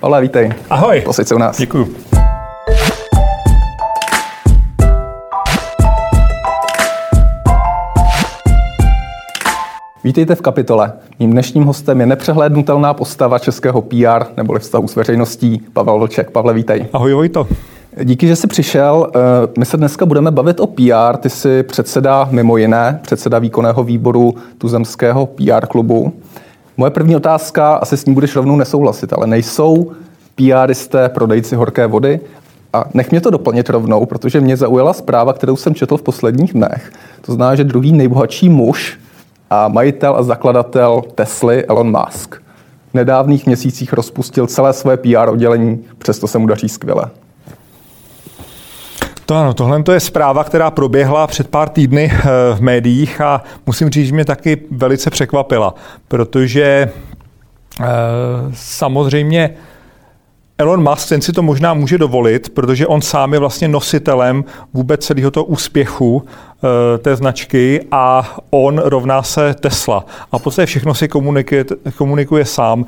Pavle, vítej. Ahoj. Posaď se u nás. Děkuju. Vítejte v kapitole. Mým dnešním hostem je nepřehlédnutelná postava českého PR neboli vztahu s veřejností Pavel Vlček. Pavle, vítej. Ahoj Vojto. Díky, že jsi přišel. Eh, My se dneska budeme bavit o PR. Ty jsi předseda, mimo jiné, předseda výkonného výboru tuzemského PR klubu. Moje první otázka, asi s ní budeš rovnou nesouhlasit, ale nejsou PRisté prodejci horké vody? A nech mě to doplnit rovnou, protože mě zaujala zpráva, kterou jsem četl v posledních dnech. To znamená, že druhý nejbohatší muž a majitel a zakladatel Tesly Elon Musk v nedávných měsících rozpustil celé své PR oddělení, přesto se mu daří skvěle. To ano, tohle je zpráva, která proběhla před pár týdny eh, v médiích a musím říct, že mě taky velice překvapila, protože eh, samozřejmě Elon Musk, ten si to možná může dovolit, protože on sám je vlastně nositelem vůbec celého toho úspěchu uh, té značky a on rovná se Tesla. A v podstatě všechno si komunikuje, komunikuje sám.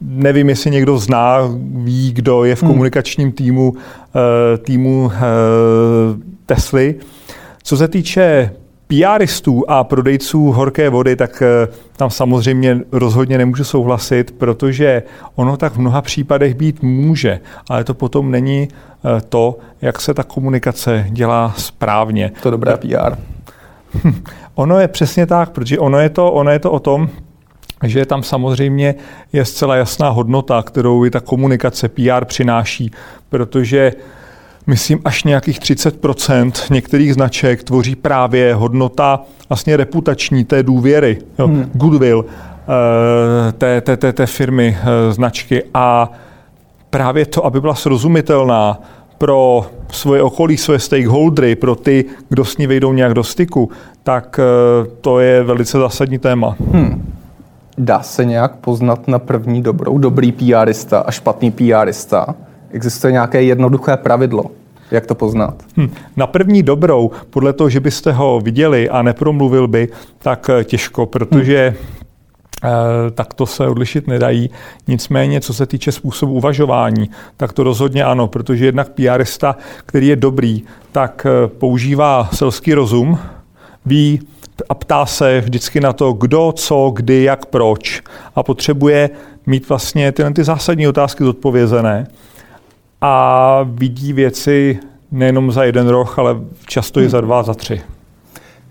Nevím, jestli někdo zná, ví, kdo je v komunikačním týmu, uh, týmu uh, Tesly. Co se týče PRistů a prodejců horké vody, tak tam samozřejmě rozhodně nemůžu souhlasit, protože ono tak v mnoha případech být může, ale to potom není to, jak se ta komunikace dělá správně. To dobré PR. Ono je přesně tak, protože ono je to, ono je to o tom, že tam samozřejmě je zcela jasná hodnota, kterou i ta komunikace PR přináší, protože myslím, až nějakých 30% některých značek tvoří právě hodnota vlastně reputační té důvěry, jo, hmm. goodwill té, té, té, té firmy, značky a právě to, aby byla srozumitelná pro svoje okolí, svoje stakeholdery, pro ty, kdo s ní vejdou nějak do styku, tak to je velice zásadní téma. Hmm. Dá se nějak poznat na první dobrou dobrý PRista a špatný PRista? Existuje nějaké jednoduché pravidlo? Jak to poznat? Hm. Na první dobrou, podle toho, že byste ho viděli a nepromluvil by, tak těžko, protože hm. tak to se odlišit nedají. Nicméně, co se týče způsobu uvažování, tak to rozhodně ano, protože jednak PRista, který je dobrý, tak používá selský rozum, ví a ptá se vždycky na to, kdo, co, kdy, jak, proč. A potřebuje mít vlastně tyhle ty zásadní otázky zodpovězené a vidí věci nejenom za jeden rok, ale často i za dva, za tři.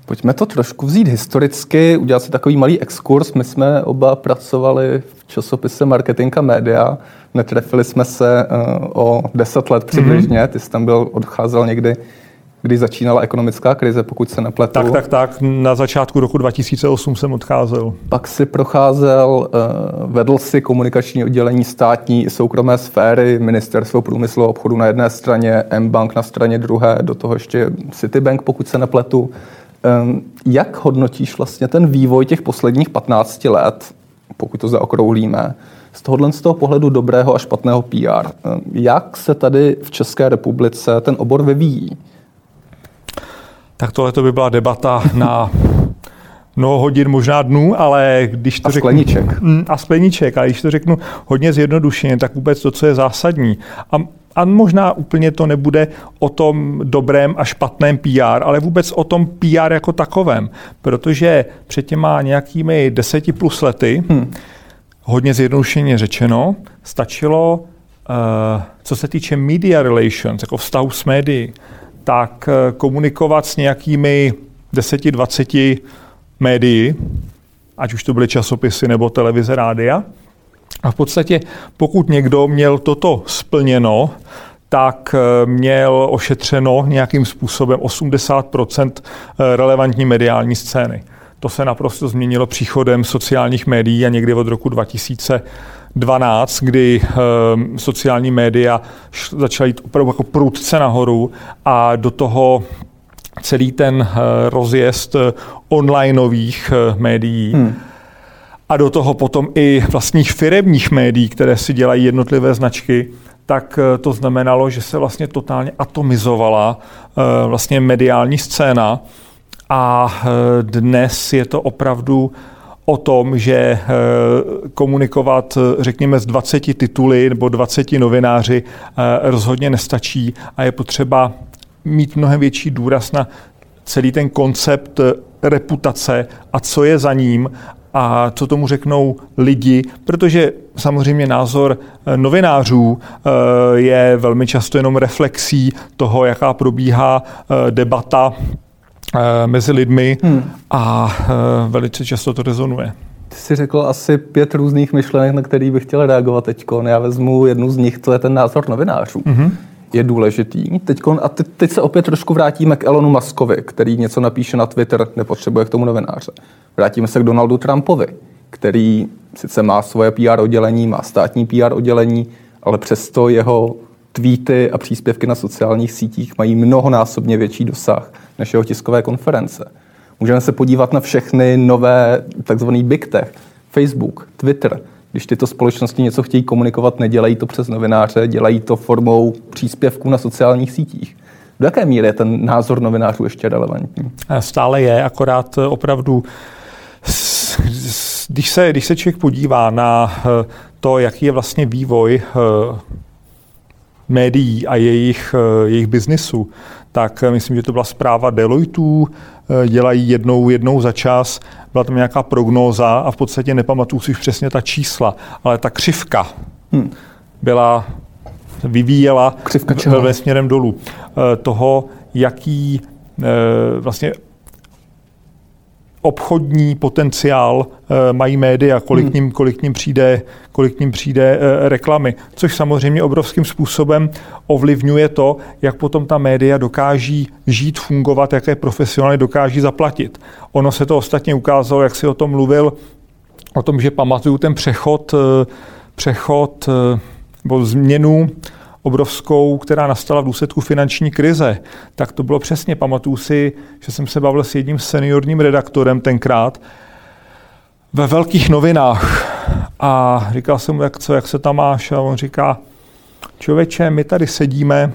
Pojďme to trošku vzít historicky, udělat si takový malý exkurs. My jsme oba pracovali v časopise Marketing a média. Netrefili jsme se uh, o deset let přibližně. Mm-hmm. Ty jsi tam byl, odcházel někdy když začínala ekonomická krize, pokud se nepletu. Tak, tak, tak. Na začátku roku 2008 jsem odcházel. Pak si procházel, vedl si komunikační oddělení státní i soukromé sféry, ministerstvo průmyslu a obchodu na jedné straně, M-Bank na straně druhé, do toho ještě Citibank, pokud se nepletu. Jak hodnotíš vlastně ten vývoj těch posledních 15 let, pokud to zaokrouhlíme, z tohohle z toho pohledu dobrého a špatného PR? Jak se tady v České republice ten obor vyvíjí? Tak tohle to by byla debata na mnoho hodin, možná dnů, ale když to a řeknu... skleníček. Mm, a skleníček, ale když to řeknu hodně zjednodušeně, tak vůbec to, co je zásadní. A, a možná úplně to nebude o tom dobrém a špatném PR, ale vůbec o tom PR jako takovém. Protože před těma nějakými deseti plus lety, hmm. hodně zjednodušeně řečeno, stačilo, uh, co se týče media relations, jako vztahu s médií, tak eh, komunikovat s nějakými 10-20 médií, ať už to byly časopisy nebo televize, rádia. A v podstatě, pokud někdo měl toto splněno, tak eh, měl ošetřeno nějakým způsobem 80 eh, relevantní mediální scény. To se naprosto změnilo příchodem sociálních médií a někdy od roku 2000 12, kdy um, sociální média začaly jít opravdu jako prudce nahoru a do toho celý ten uh, rozjezd uh, onlineových uh, médií. Hmm. A do toho potom i vlastních firemních médií, které si dělají jednotlivé značky, tak to znamenalo, že se vlastně totálně atomizovala vlastně mediální scéna a dnes je to opravdu o tom, že komunikovat, řekněme, z 20 tituly nebo 20 novináři rozhodně nestačí a je potřeba mít mnohem větší důraz na celý ten koncept reputace a co je za ním a co tomu řeknou lidi, protože samozřejmě názor eh, novinářů eh, je velmi často jenom reflexí toho, jaká probíhá eh, debata mezi lidmi hmm. a velice často to rezonuje. Ty jsi řekl asi pět různých myšlenek, na který bych chtěl reagovat teď. Já vezmu jednu z nich, to je ten názor novinářů. Hmm je důležitý. Teďkon, a teď, teď se opět trošku vrátíme k Elonu Muskovi, který něco napíše na Twitter, nepotřebuje k tomu novináře. Vrátíme se k Donaldu Trumpovi, který sice má svoje PR oddělení, má státní PR oddělení, ale přesto jeho tweety a příspěvky na sociálních sítích mají mnohonásobně větší dosah než jeho tiskové konference. Můžeme se podívat na všechny nové takzvaný big tech, Facebook, Twitter, když tyto společnosti něco chtějí komunikovat, nedělají to přes novináře, dělají to formou příspěvků na sociálních sítích. Do jaké míry je ten názor novinářů ještě relevantní? Stále je, akorát opravdu, když se, když se člověk podívá na eh, to, jaký je vlastně vývoj eh, médií a jejich, eh, jejich biznisu, tak myslím, že to byla zpráva Deloitu, dělají jednou, jednou za čas byla tam nějaká prognóza a v podstatě nepamatuju si už přesně ta čísla, ale ta křivka hmm. byla, vyvíjela křivka čeho? směrem dolů. Eh, toho, jaký eh, vlastně obchodní potenciál eh, mají média, kolik, hmm. ním, kolik, ním přijde, kolik ním přijde eh, reklamy. Což samozřejmě obrovským způsobem ovlivňuje to, jak potom ta média dokáží žít, fungovat, jaké profesionály dokáží zaplatit. Ono se to ostatně ukázalo, jak si o tom mluvil, o tom, že pamatuju ten přechod, eh, přechod nebo změnu obrovskou, která nastala v důsledku finanční krize, tak to bylo přesně, pamatuju si, že jsem se bavil s jedním seniorním redaktorem tenkrát ve velkých novinách. A říkal jsem mu, jak, co, jak se tam máš? A on říká, člověče, my tady sedíme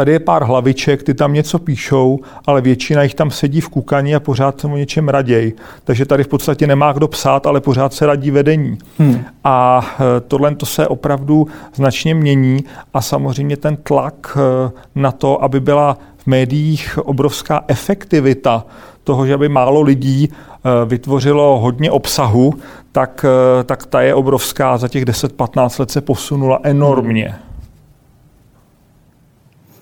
Tady je pár hlaviček, ty tam něco píšou, ale většina jich tam sedí v kukaní a pořád se o něčem raději. Takže tady v podstatě nemá kdo psát, ale pořád se radí vedení. Hmm. A e, tohle to se opravdu značně mění a samozřejmě ten tlak e, na to, aby byla v médiích obrovská efektivita toho, že aby málo lidí e, vytvořilo hodně obsahu, tak, tak ta je obrovská. Za těch 10-15 let se posunula enormně. Hmm.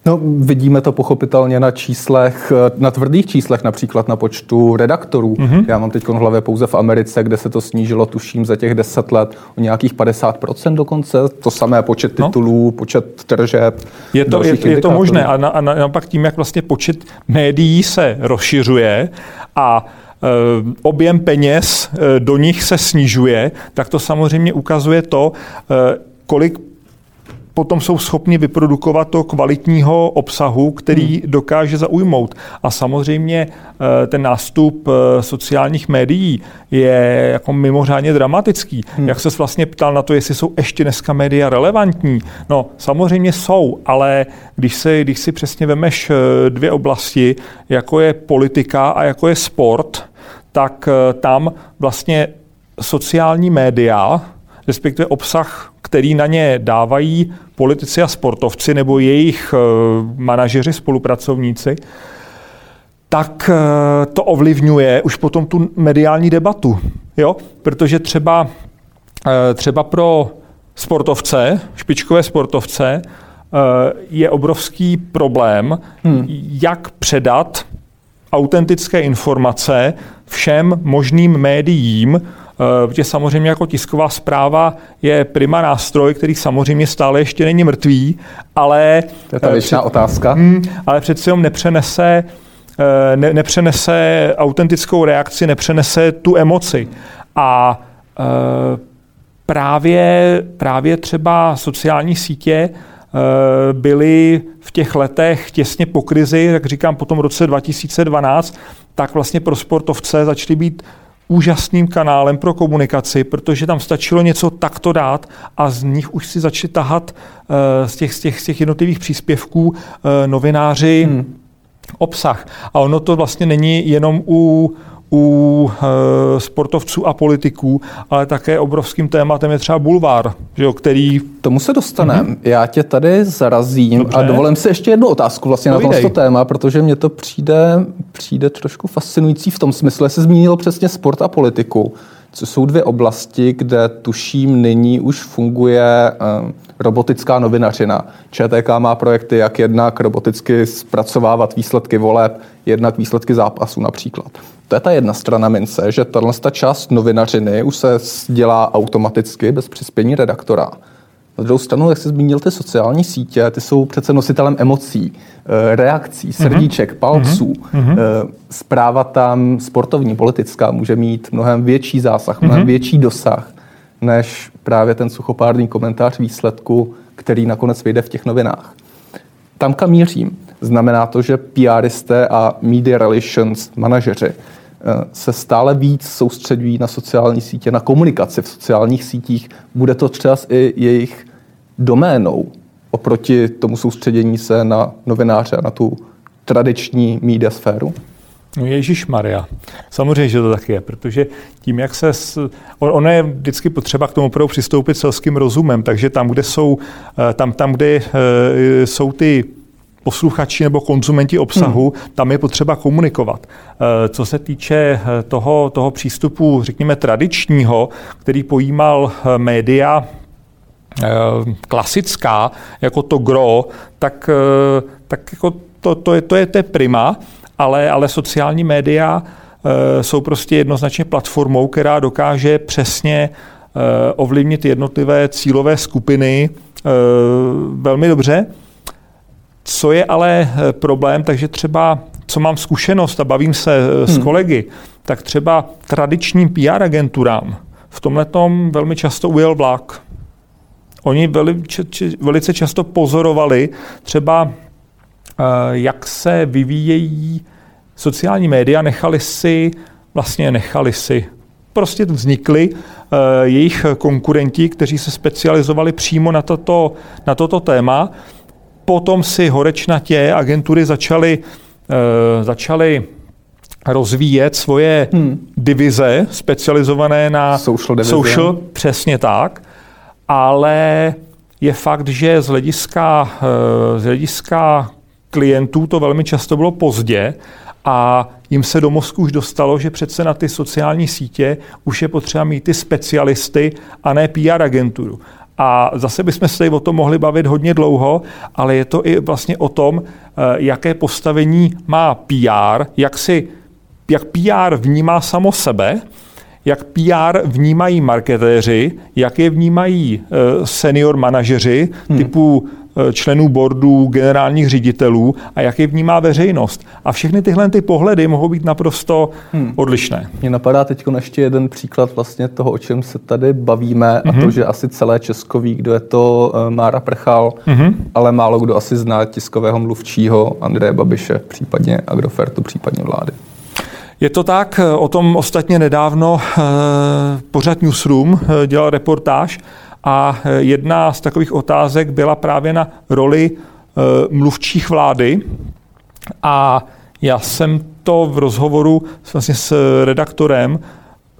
No, vidíme to pochopitelně na číslech, na tvrdých číslech, například na počtu redaktorů. Mm-hmm. Já mám teď v hlavě pouze v Americe, kde se to snížilo, tuším, za těch 10 let o nějakých 50% dokonce. To samé počet no. titulů, no. počet tržeb. Je to, je, je to možné. A, na, a naopak tím, jak vlastně počet médií se rozšiřuje a e, objem peněz e, do nich se snižuje, tak to samozřejmě ukazuje to, kolik potom jsou schopni vyprodukovat to kvalitního obsahu, který hmm. dokáže zaujmout. A samozřejmě eh, ten nástup eh, sociálních médií je jako mimořádně dramatický. Hmm. Jak se vlastně ptal na to, jestli jsou ještě dneska média relevantní? No, samozřejmě jsou, ale když, se, když si přesně vemeš eh, dvě oblasti, jako je politika a jako je sport, tak tam vlastně sociální média, respektive obsah, který na ně dávají politici a sportovci nebo jejich eh, manažeři, spolupracovníci, tak eh, to ovlivňuje už potom tu mediální debatu. Jo? Protože třeba, eh, třeba pro sportovce, špičkové sportovce, je obrovský problém, hmm. jak předat autentické informace všem možným médiím, protože samozřejmě jako tisková zpráva je prima nástroj, který samozřejmě stále ještě není mrtvý, ale... To je ta eh, před, otázka. Hm, ale přeci jenom nepřenese, eh, ne, nepřenese autentickou reakci, nepřenese tu emoci. A právě, právě třeba sociální sítě byly v těch letech těsně po krizi, jak říkám, po tom roce 2012, tak vlastně pro sportovce začaly být úžasným kanálem pro komunikaci, protože tam stačilo něco takto dát a z nich už si začali tahat uh, z, těch, z, těch, z těch jednotlivých příspěvků uh, novináři hmm. obsah. A ono to vlastně není jenom u, u e, sportovců a politiků, ale také obrovským tématem je třeba bulvár, že jo, který... Tomu se dostaneme. Mm-hmm. Já tě tady zarazím Dobře. a dovolím si ještě jednu otázku vlastně Povídej. na tomto téma, protože mně to přijde, přijde trošku fascinující v tom smyslu, že jsi zmínil přesně sport a politiku, co jsou dvě oblasti, kde tuším nyní už funguje uh, robotická novinařina. ČTK má projekty, jak jednak roboticky zpracovávat výsledky voleb, jednak výsledky zápasů například. To je ta jedna strana mince, že tahle část novinařiny už se dělá automaticky bez přispění redaktora. Na druhou stranu, jak jsi zmínil ty sociální sítě, ty jsou přece nositelem emocí, eh, reakcí, mhm. srdíček, mm-hmm. palců. Mm-hmm. Zpráva tam sportovní, politická může mít mnohem větší zásah, mnohem mm-hmm. větší dosah, než právě ten suchopárný komentář výsledku, který nakonec vyjde v těch novinách. Tam, kam mířím, znamená to, že PRisté a media relations manažeři Eh, se stále víc soustředují na sociální sítě, na komunikaci v sociálních sítích. Bude to třeba i jejich doménou oproti tomu soustředění se na novináře, na tu tradiční media sféru? No Ježíš Maria. Samozřejmě, že to tak je, protože tím, jak se... S... Ono je vždycky potřeba k tomu opravdu přistoupit selským rozumem, takže tam, kde jsou, eh, tam, tam, kde eh, jsou ty posluchači nebo konzumenti obsahu, hmm. tam je potřeba komunikovat. Eh, co se týče toho, toho přístupu, řekněme, tradičního, který pojímal média klasická, jako to gro, tak, tak jako to, to, je, to, je, to je prima, ale, ale sociální média jsou prostě jednoznačně platformou, která dokáže přesně ovlivnit jednotlivé cílové skupiny velmi dobře. Co je ale eh, problém, takže třeba, co mám zkušenost a bavím se eh, s hmm. kolegy, tak třeba tradičním PR agenturám v tomhle velmi často ujel vlak. Oni velice, velice často pozorovali třeba, eh, jak se vyvíjejí sociální média, nechali si, vlastně nechali si, prostě vznikly jejich konkurenti, kteří se specializovali přímo na toto, na toto téma potom si horečnatě agentury začaly, uh, začaly rozvíjet svoje hmm. divize specializované na social, divize. social, přesně tak, ale je fakt, že z hlediska, uh, z hlediska klientů to velmi často bylo pozdě a jim se do mozku už dostalo, že přece na ty sociální sítě už je potřeba mít ty specialisty a ne PR agenturu. A zase bychom se o tom mohli bavit hodně dlouho, ale je to i vlastně o tom, eh, jaké postavení má PR, jak, si, jak PR vnímá samo sebe, jak PR vnímají marketéři, jak je vnímají eh, senior manažeři hmm. typu Eh, členů boardů, generálních ředitelů a jak je vnímá veřejnost. A všechny tyhle ty pohledy mohou být naprosto hmm. odlišné. Mně napadá teď ještě jeden příklad vlastně toho, o čem se tady bavíme, mm-hmm. a to, mhm. že asi celé Česko ví, kdo je to eh, Mára Prchal, mm-hmm. ale málo kdo asi zná tiskového mluvčího Andreje Babiše, případně Agrofertu, případně vlády. Je to tak, o tom ostatně nedávno eh, pořad Newsroom dělal reportáž a jedna z takových otázek byla právě na roli mluvčích vlády. A já jsem to v rozhovoru vlastně s redaktorem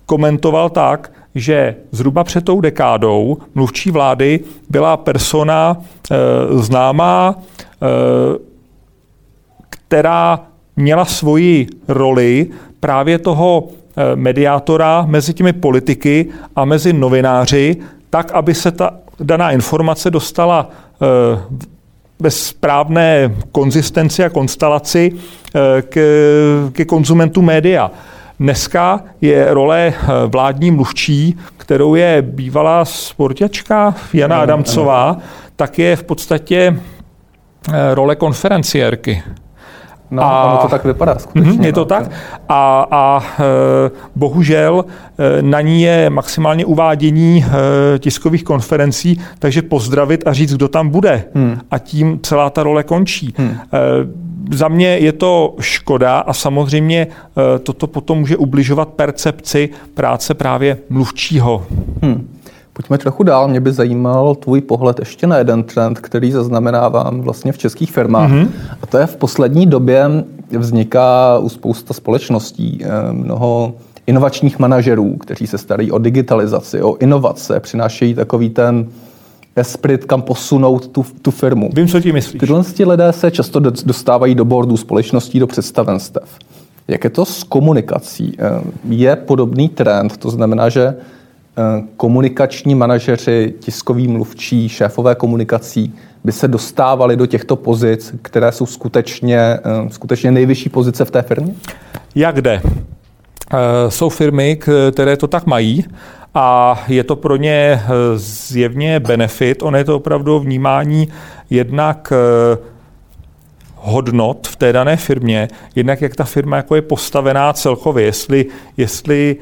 komentoval tak, že zhruba před tou dekádou mluvčí vlády byla persona e, známá, e, která měla svoji roli právě toho e, mediátora mezi těmi politiky a mezi novináři, tak, aby se ta daná informace dostala eh, ve správné konzistenci a konstelaci eh, k, ke konzumentu média. Dneska je role eh, vládní mluvčí, kterou je bývalá sportěčka Jana Adamcová, tak je v podstatě role konferenciérky. No, a, ono to tak vypadá skutečně. Mhm, je to no, tak. A, a e, bohužel e, na ní je maximálně uvádění e, tiskových konferencí, takže pozdravit a říct, kdo tam bude. Hmm. A tím celá ta role končí. Hmm. Za mě je to škoda a samozřejmě toto potom může ubližovat percepci práce právě mluvčího. Hmm. Pojďme trochu dál. Mě by zajímal tvůj pohled ještě na jeden trend, který zaznamenávám vlastně v českých firmách. Mm-hmm. A to je v poslední době vzniká u spousta společností mnoho inovačních manažerů, kteří se starají o digitalizaci, o inovace, přinášejí takový ten esprit, kam posunout tu, tu firmu. Vím, co ti myslíš. Tyhle lidé se často dostávají do boardů společností, do představenstev. Jak je to s komunikací? Eh, je podobný trend, to znamená, že eh, komunikační manažeři, tiskoví mluvčí, šéfové komunikací by se dostávali do těchto pozic, které jsou skutečně, eh, skutečně nejvyšší pozice v té firmě? Jak jde? Jsou firmy, které to tak mají a je to pro ně zjevně benefit. On je to opravdu vnímání jednak hodnot v té dané firmě, jednak jak ta firma jako je postavená celkově, jestli, jestli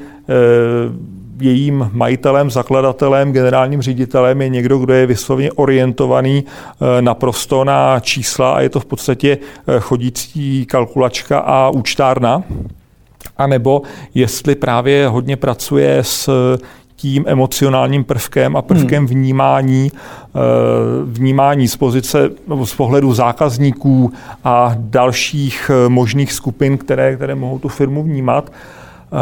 jejím majitelem, zakladatelem, generálním ředitelem je někdo, kdo je vyslovně orientovaný e, naprosto na čísla a je to v podstatě e, chodící kalkulačka a účtárna, a nebo jestli právě hodně pracuje s tím emocionálním prvkem a prvkem hmm. vnímání, eh, vnímání z pozice nebo z pohledu zákazníků a dalších eh, možných skupin, které, které mohou tu firmu vnímat. Eh,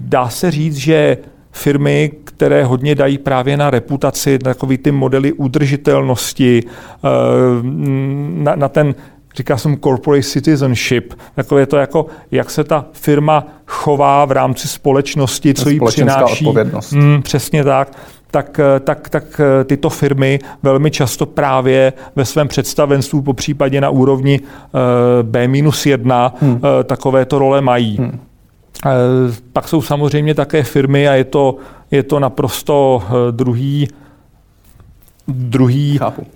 dá se říct, že firmy, které hodně dají právě na reputaci, takový ty modely udržitelnosti, na, na ten říká jsem corporate citizenship, takové to jako, jak se ta firma chová v rámci společnosti, co jí přináší. Mm, přesně tak. Tak, tak, tak tyto firmy velmi často právě ve svém představenstvu, po případě na úrovni uh, B-1, hmm. takovéto role mají. Hmm. Uh, pak jsou samozřejmě také firmy a je to, je to naprosto uh, druhý, druhý Chápu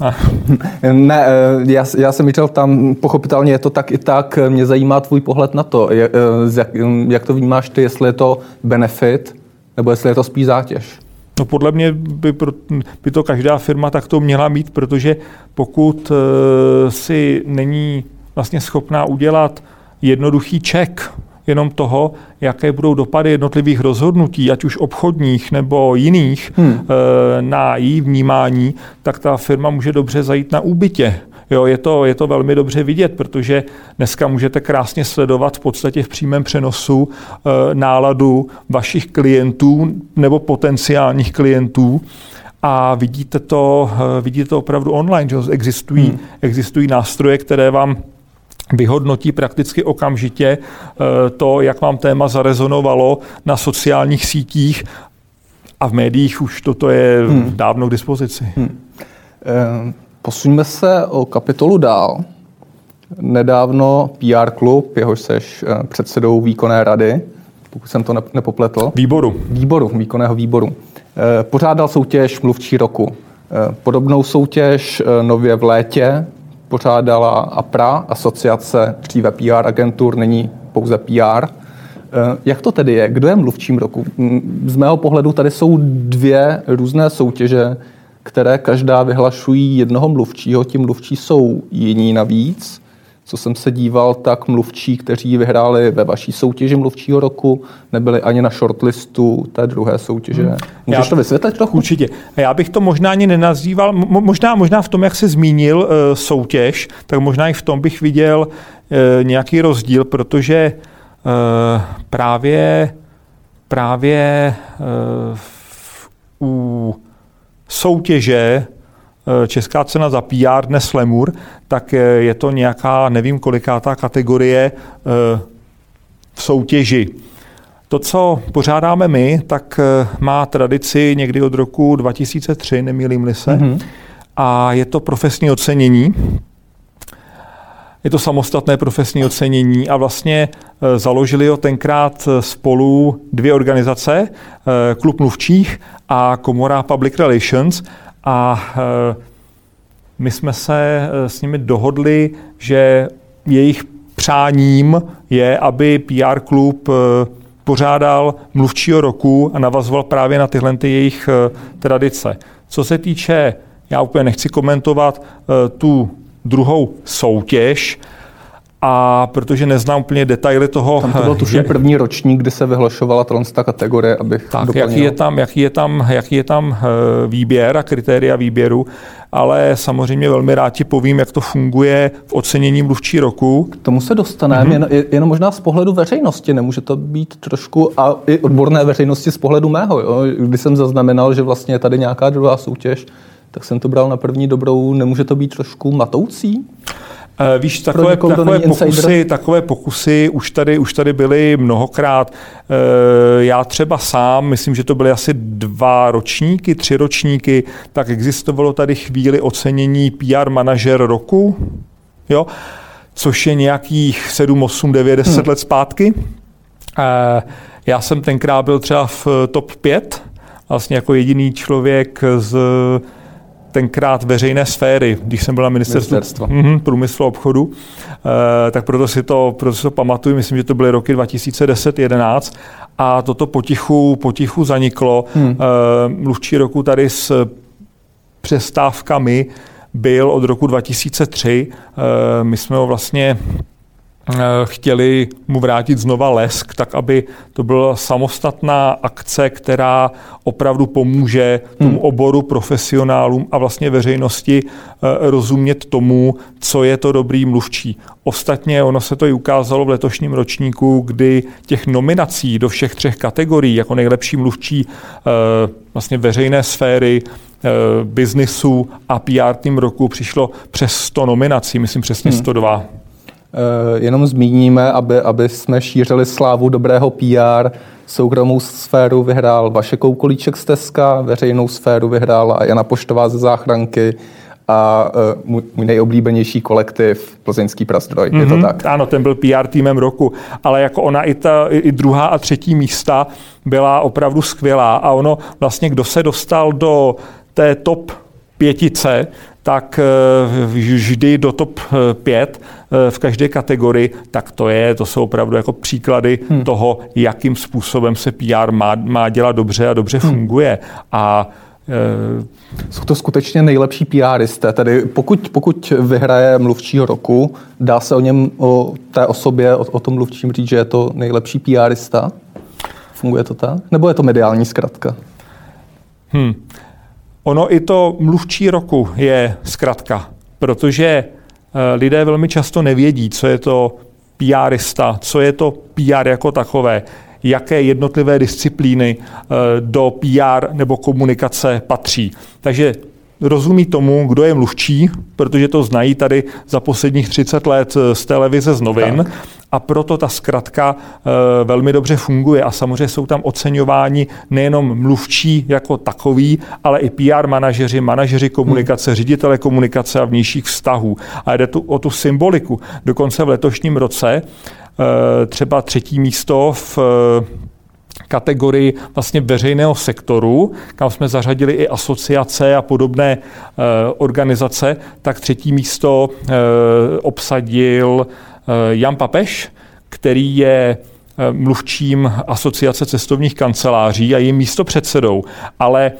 ne, eh, já, já jsem myslel tam, pochopitelně je to tak i tak, mě zajímá tvůj pohled na to, jak, eh, jak, to vnímáš ty, jestli je to benefit, nebo jestli je to spíš zátěž. No podle mě by, by to každá firma takto měla mít, protože pokud si není vlastně schopná udělat jednoduchý ček jenom toho, jaké budou dopady jednotlivých rozhodnutí, ať už obchodních nebo jiných, hmm. Eh, na její vnímání, tak ta firma může dobře zajít na úbytě. Jo, je, to, je to velmi dobře vidět, protože dneska můžete krásně sledovat v podstatě v přímém přenosu e, náladu vašich klientů nebo potenciálních klientů a vidíte to, e, vidíte to opravdu online, že existují, hmm. existují nástroje, které vám vyhodnotí prakticky okamžitě eh, to, jak vám téma zarezonovalo na sociálních sítích a v médiích už toto je hmm. dávno k dispozici. Hmm. Eh, posuňme se o kapitolu dál. Nedávno PR klub, jehož seš eh, předsedou výkonné rady, pokud jsem to nepopletl. Výboru. Výboru, výkonného výboru. Pořádal soutěž mluvčí roku. Podobnou soutěž nově v létě pořádala APRA, asociace dříve PR agentur, není pouze PR. Eh, jak to tedy je? Kdo je mluvčím roku? Z mého pohledu tady jsou dvě různé soutěže, které každá vyhlašují jednoho mluvčího. Ti mluvčí jsou jiní navíc co jsem se díval, tak mluvčí, kteří vyhráli ve vaší soutěži mluvčího roku, nebyli ani na shortlistu té druhé soutěže. Hmm. Můžeš já, to vysvětlit trochu? Určitě. Já bych to možná ani nenazýval, možná, možná v tom, jak jsi zmínil uh, soutěž, tak možná i v tom bych viděl uh, nějaký rozdíl, protože uh, právě, právě uh, u soutěže česká cena za PR dnes Lemur, tak eh, je to nějaká, nevím kolikátá kategorie eh, v soutěži. To, co pořádáme my, tak má tradici někdy od roku 2003, nemýlím-li se, mm-hmm. a je to profesní ocenění. Je to samostatné profesní ocenění a vlastně založili ho tenkrát spolu dvě organizace, Klub mluvčích a Komora Public Relations a eh, my jsme se eh, s nimi dohodli, že jejich přáním je, aby PR klub eh, pořádal mluvčího roku a navazoval právě na tyhle ty jejich tradice. Co se týče, já úplně nechci komentovat tu druhou soutěž, a protože neznám úplně detaily toho... Tam to byl tuším jak, první ročník, kdy se vyhlašovala ta kategorie, abych Tak, jaký je, tam, jaký, je tam, jaký je tam výběr a kritéria výběru, ale samozřejmě velmi rád ti povím, jak to funguje v ocenění mluvčí roku. K tomu se dostaneme, mm-hmm. jen, jenom možná z pohledu veřejnosti, nemůže to být trošku, a i odborné veřejnosti z pohledu mého, jo? kdy jsem zaznamenal, že vlastně je tady nějaká druhá soutěž, tak jsem to bral na první dobrou, nemůže to být trošku matoucí? Uh, víš, takové, takové, pokusy, takové pokusy už tady, už tady byly mnohokrát. Uh, já třeba sám, myslím, že to byly asi dva ročníky, tři ročníky, tak existovalo tady chvíli ocenění PR manažer roku, jo? což je nějakých 7, 8, 9, 10 hmm. let zpátky. Uh, já jsem tenkrát byl třeba v top 5, vlastně jako jediný člověk z tenkrát veřejné sféry, když jsem byl na ministerstvu mm, průmyslu a obchodu, e, tak proto si, to, proto si to pamatuju, myslím, že to byly roky 2010-11 a toto potichu, potichu zaniklo. Hmm. E, mluvčí roku tady s přestávkami byl od roku 2003. E, eh, my jsme ho vlastně chtěli mu vrátit znova lesk, tak aby to byla samostatná akce, která opravdu pomůže tomu hmm. oboru profesionálům a vlastně veřejnosti eh, rozumět tomu, co je to dobrý mluvčí. Ostatně ono se to i ukázalo v letošním ročníku, kdy těch nominací do všech třech kategorií jako nejlepší mluvčí eh, vlastně veřejné sféry, biznisu a PR tým roku přišlo přes 100 nominací, myslím přesně 102. Hmm. Eh, jenom zmíníme, aby, aby jsme šířili slávu dobrého PR. Soukromou sféru vyhrál Vašek Koukolíček z Teska, veřejnou sféru vyhrála Jana Poštová ze záchranky a uh, můj, můj nejoblíbenější kolektiv Plzeňský prastroj. Mm-hmm. Je to mhm. tak? Ano, ten byl PR týmem roku, ale jako ona i, ta, i druhá a třetí místa byla opravdu skvělá a ono vlastně, kdo se dostal do té top pětice, tak eh, vždy do top 5 eh, v každé kategorii, tak to je, to jsou opravdu jako příklady hmm. toho, jakým způsobem se PR má, má dělat dobře a dobře hmm. funguje. A eh, jsou to skutečně nejlepší PRisté. Tedy pokud, pokud vyhraje mluvčího roku, dá se o něm, o té osobě, o, o tom mluvčím říct, že je to nejlepší PRista? Funguje to tak? Nebo je to mediální zkratka? Hmm. Ono i to mluvčí roku je zkratka, protože eh, lidé velmi často nevědí, co je to PRista, co je to PR jako takové, jaké jednotlivé disciplíny eh, do PR nebo komunikace patří. Takže rozumí tomu, kdo je mluvčí, protože to znají tady za posledních 30 let z televize, z novin. Tak. A proto ta zkratka e, velmi dobře funguje. A samozřejmě jsou tam oceňováni nejenom mluvčí jako takový, ale i PR manažeři, manažeři komunikace, hmm. ředitele komunikace a vnějších vztahů. A jde tu o tu symboliku. Dokonce v letošním roce e, třeba třetí místo v kategorii vlastně veřejného sektoru, kam jsme zařadili i asociace a podobné organizace, tak třetí místo obsadil Jan Papeš, který je mluvčím asociace cestovních kanceláří a je místo předsedou. Ale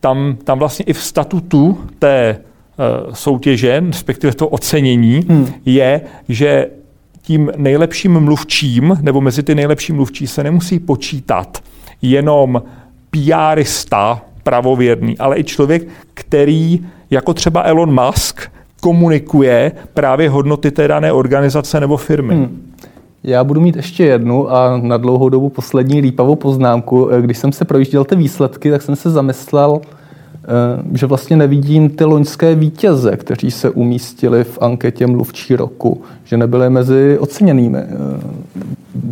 tam, tam vlastně i v statutu té soutěže, respektive to ocenění, hmm. je, že tím nejlepším mluvčím, nebo mezi ty nejlepší mluvčí se nemusí počítat jenom PRista pravověrný, ale i člověk, který jako třeba Elon Musk komunikuje právě hodnoty té dané organizace nebo firmy. Hmm. Já budu mít ještě jednu a na dlouhou dobu poslední lípavou poznámku. Když jsem se projížděl ty výsledky, tak jsem se zamyslel, Eh, že vlastně nevidím ty loňské vítěze, kteří se umístili v anketě mluvčí roku, že nebyli mezi oceněnými. Eh,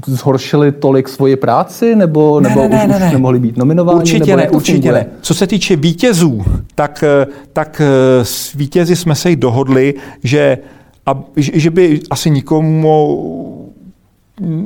zhoršili tolik svoji práci, nebo, ne, nebo ne, ne, už, ne, už nemohli být nominováni? Určitě ne, určitě ne. Co se týče vítězů, tak, eh, tak s vítězi jsme se i dohodli, že, a, že by asi nikomu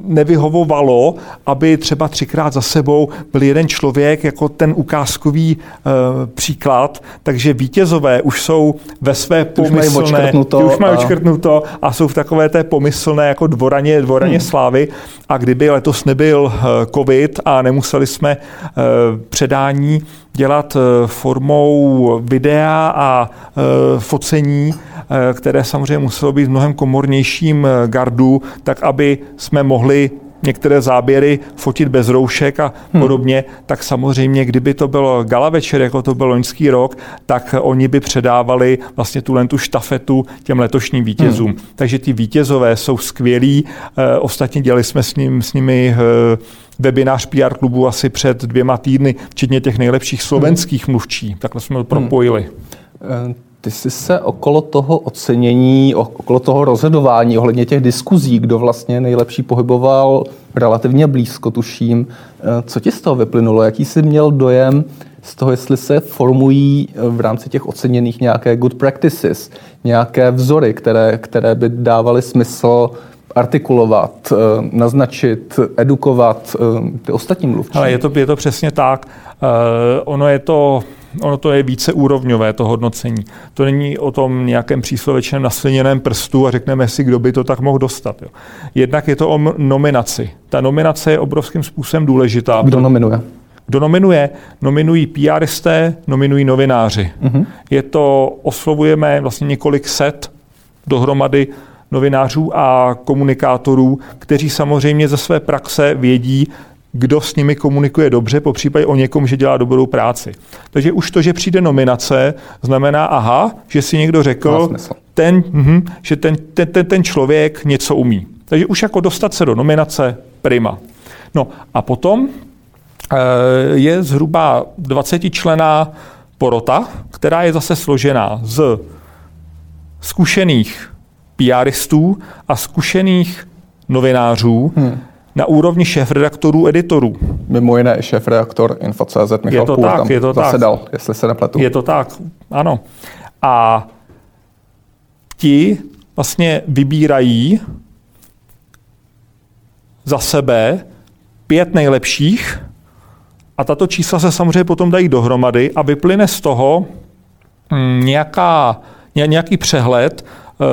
nevyhovovalo, aby třeba třikrát za sebou byl jeden člověk jako ten ukázkový uh, příklad, takže vítězové už jsou ve své pomyslné, už mají už mají očkrtnuto a jsou v takové té pomyslné jako dvoraně, dvoraně hmm. slávy a kdyby letos nebyl uh, covid a nemuseli jsme uh, předání dělat formou videa a focení, které samozřejmě muselo být v mnohem komornějším gardu, tak aby jsme mohli některé záběry fotit bez roušek a hmm. podobně, hmm. tak samozřejmě, kdyby to bylo gala večer, jako to byl loňský rok, tak oni by předávali vlastně tu lentu štafetu těm letošním vítězům. Hmm. Takže ty vítězové jsou skvělí. E, ostatně dělali jsme s, ním, s nimi e, webinář PR klubu asi před dvěma týdny, včetně těch nejlepších slovenských hmm. mluvčí. Takhle jsme to propojili. Hmm. Ty jsi se okolo toho ocenění, okolo toho rozhodování, ohledně těch diskuzí, kdo vlastně nejlepší pohyboval relativně blízko, tuším. Eh, co ti z toho vyplynulo? Jaký jsi měl dojem z toho, jestli se formují eh, v rámci těch oceněných nějaké good practices, nějaké vzory, které, které by dávaly smysl artikulovat, eh, naznačit, edukovat ty ostatní mluvčí? Ale je to, je to přesně tak. Ono je to ono to je více úrovňové, to hodnocení. To není o tom nějakém příslovečném nasliněném prstu a řekneme si, kdo by to tak mohl dostat. Jo. Jednak je to o nominaci. Ta nominace je obrovským způsobem důležitá. Kdo nominuje? Kdo nominuje? Nominují PRisté, nominují novináři. Uh-huh. Je to, oslovujeme vlastně několik set dohromady novinářů a komunikátorů, kteří samozřejmě ze své praxe vědí, kdo s nimi komunikuje dobře, po případě o někom, že dělá dobrou práci. Takže už to, že přijde nominace, znamená, aha, že si někdo řekl, ten, mh, že ten, ten, ten, ten člověk něco umí. Takže už jako dostat se do nominace, prima. No a potom e, je zhruba 20 člená porota, která je zase složená z zkušených PRistů a zkušených novinářů, hmm na úrovni šéf-redaktorů, editorů. Mimo jiné šéf-redaktor Info.cz Michal je to Půl tak, tam je to zasedal, tak. jestli se nepletu. Je to tak, ano. A ti vlastně vybírají za sebe pět nejlepších a tato čísla se samozřejmě potom dají dohromady a vyplyne z toho hm, nějaká, nějaký přehled, eh,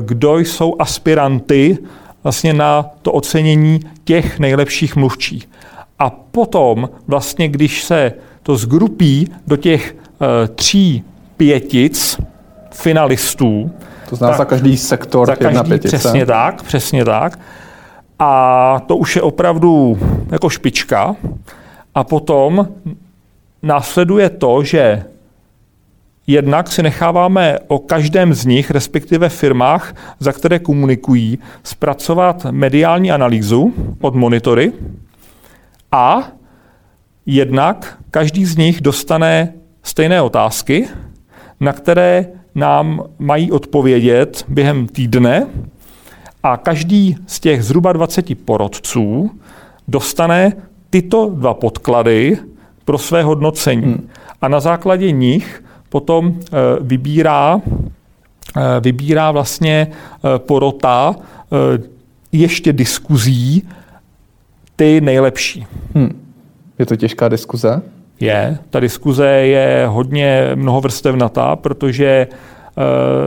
kdo jsou aspiranty vlastně na to ocenění těch nejlepších mluvčích. A potom vlastně, když se to zgrupí do těch e, tří pětic finalistů, to znamená za každý sektor za každý, jedna pětice. Přesně tak, přesně tak. A to už je opravdu jako špička. A potom následuje to, že Jednak si necháváme o každém z nich, respektive firmách, za které komunikují, zpracovat mediální analýzu od monitory a jednak každý z nich dostane stejné otázky, na které nám mají odpovědět během týdne a každý z těch zhruba 20 porodců dostane tyto dva podklady pro své hodnocení. Hmm. A na základě nich potom eh, vybírá, eh, vybírá vlastně eh, porota ještě diskuzí ty nejlepší. Hmm. Je to těžká diskuze? Je. Ta diskuze je hodně mnohovrstevnatá, protože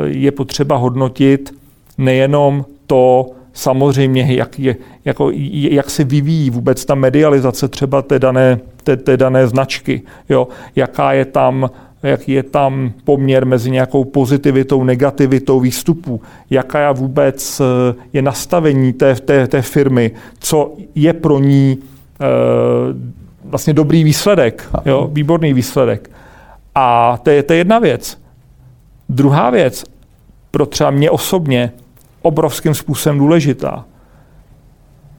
je potřeba hodnotit nejenom to, samozřejmě, jak, je, jako, jak se vyvíjí vůbec ta medializace třeba té dané, té, té dané značky, jo, jaká je tam jaký je tam poměr mezi nějakou pozitivitou, negativitou výstupů, jaká vůbec eh, je nastavení té, té, té firmy, co je pro ní e, vlastně dobrý výsledek, jo, výborný výsledek. A to je, to je jedna věc. Druhá věc, pro třeba mě osobně, obrovským způsobem důležitá,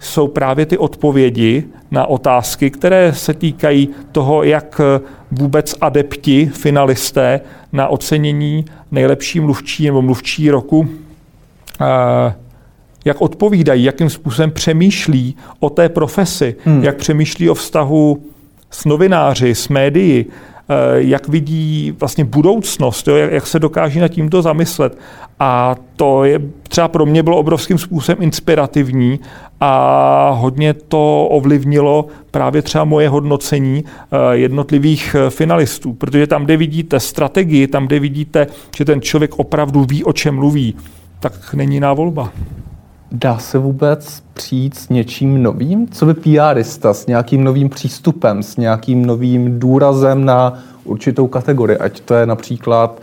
jsou právě ty odpovědi na otázky, které se týkají toho, jak vůbec adepti, finalisté na ocenění nejlepší mluvčí nebo mluvčí roku, eh, jak odpovídají, jakým způsobem přemýšlí o té profesi, hmm. jak přemýšlí o vztahu s novináři, s médií, eh, jak vidí vlastně budoucnost, jo, jak se dokáží nad tímto zamyslet. A to je třeba pro mě bylo obrovským způsobem inspirativní a hodně to ovlivnilo právě třeba moje hodnocení eh, jednotlivých eh, finalistů, protože tam, kde vidíte strategii, tam, kde vidíte, že ten člověk opravdu ví, o čem mluví, tak není jiná volba. Dá se vůbec přijít s něčím novým? Co by PRista, s nějakým novým přístupem, s nějakým novým důrazem na určitou kategorii, ať to je například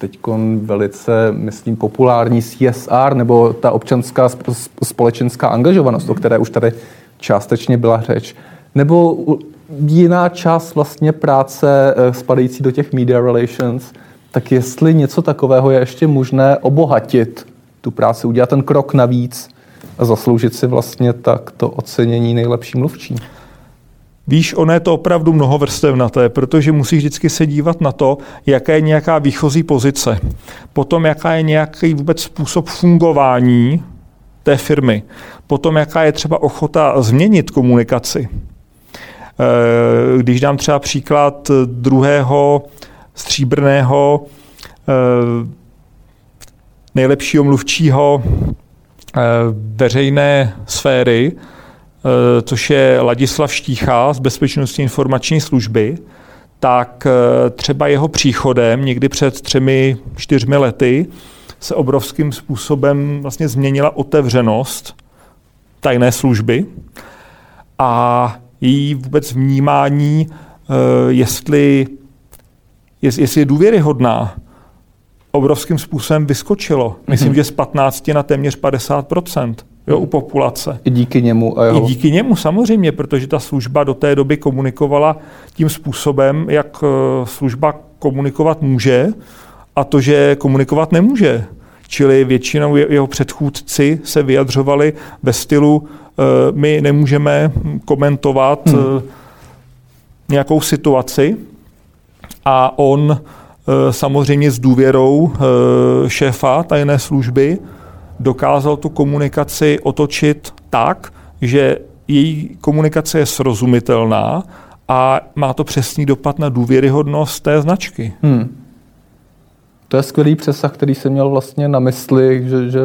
teď velice, myslím, populární CSR nebo ta občanská společenská angažovanost, o které už tady částečně byla řeč, nebo jiná část vlastně práce eh, spadající do těch media relations, tak jestli něco takového je ještě možné obohatit tu práci, udělat ten krok navíc a zasloužit si vlastně tak to ocenění nejlepší mluvčí. Víš, ono je to opravdu mnohovrstevnaté, protože musíš vždycky se dívat na to, jaká je nějaká výchozí pozice, potom jaká je nějaký vůbec způsob fungování té firmy, potom jaká je třeba ochota změnit komunikaci. Eh, když dám třeba příklad druhého stříbrného eh, nejlepšího mluvčího eh, veřejné sféry, Eh, což je Ladislav Štícha z Bezpečnostní informační služby, tak eh, třeba jeho příchodem někdy před třemi, čtyřmi lety se obrovským způsobem vlastně změnila otevřenost tajné služby a její vůbec vnímání, jestli, jestli je důvěryhodná, obrovským způsobem vyskočilo. Myslím, mm-hmm. že z 15 na téměř 50 jo, u populace. I díky němu. A jeho... I díky němu samozřejmě, protože ta služba do té doby komunikovala tím způsobem, jak eh, služba komunikovat může a to, že komunikovat nemůže. Čili většinou jeho předchůdci se vyjadřovali ve stylu eh, my nemůžeme komentovat hmm. Nějakou situaci a on samozřejmě s důvěrou šéfa tajné služby dokázal tu komunikaci otočit tak, že její komunikace je srozumitelná a má to přesný dopad na důvěryhodnost té značky. Hmm. To je skvělý přesah, který jsem měl vlastně na mysli, že, že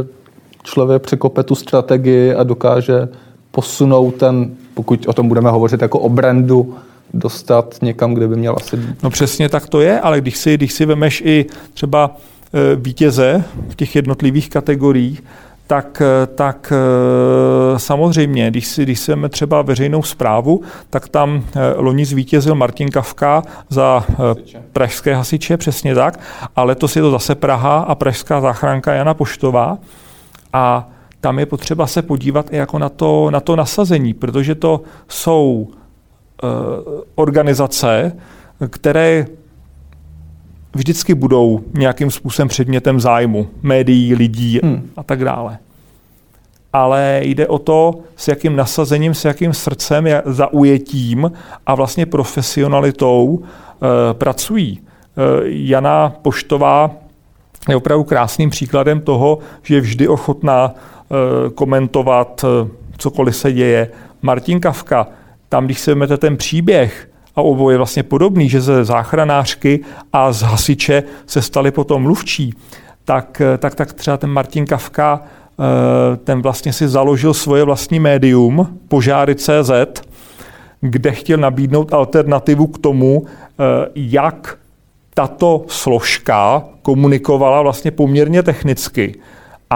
člověk překope tu strategii a dokáže posunout ten, pokud o tom budeme hovořit jako o brandu, dostat někam, kde by měl asi být. No přesně tak to je, ale když si, když si vemeš i třeba Eh, vítěze v těch jednotlivých kategoriích, tak, eh, tak eh, samozřejmě, když si, když si jdeme třeba veřejnou zprávu, tak tam loni zvítězil Martin Kavka za pražské hasiče, přesně tak, a letos je to zase Praha a pražská záchranka Jana Poštová a tam je potřeba se podívat i jako na to, na to nasazení, protože to jsou organizace, které vždycky budou nějakým způsobem předmětem zájmu médií, lidí hmm. a tak dále. Ale jde o to, s jakým nasazením, s jakým srdcem, zaujetím a vlastně profesionalitou e, pracují. E, Jana Poštová je opravdu krásným příkladem toho, že je vždy ochotná e, komentovat e, cokoliv se děje. Martin Kavka, tam, když si vezmete ten příběh, a oboje je vlastně podobný, že ze záchranářky a z hasiče se stali potom mluvčí, tak, tak, tak třeba ten Martin Kavka, eh, ten vlastně si založil svoje vlastní médium, Požáry.cz, kde chtěl nabídnout alternativu k tomu, eh, jak tato složka komunikovala vlastně poměrně technicky.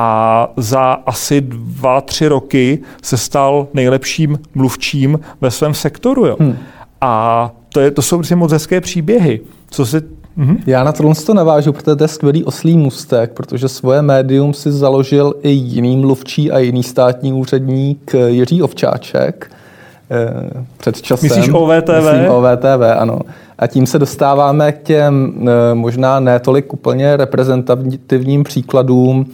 A za asi dva, tři roky se stal nejlepším mluvčím ve svém sektoru. Jo. Hmm. A to, je, to jsou prostě moc hezké příběhy. Co se Mhm. Já na tohle to navážu, protože to je skvělý oslý mustek, protože svoje médium si založil i jiný mluvčí a jiný státní úředník Jiří Ovčáček eh, před časem. Myslíš OVTV? Myslím OVTV, ano. A tím se dostáváme k těm eh, možná ne tolik úplně reprezentativním příkladům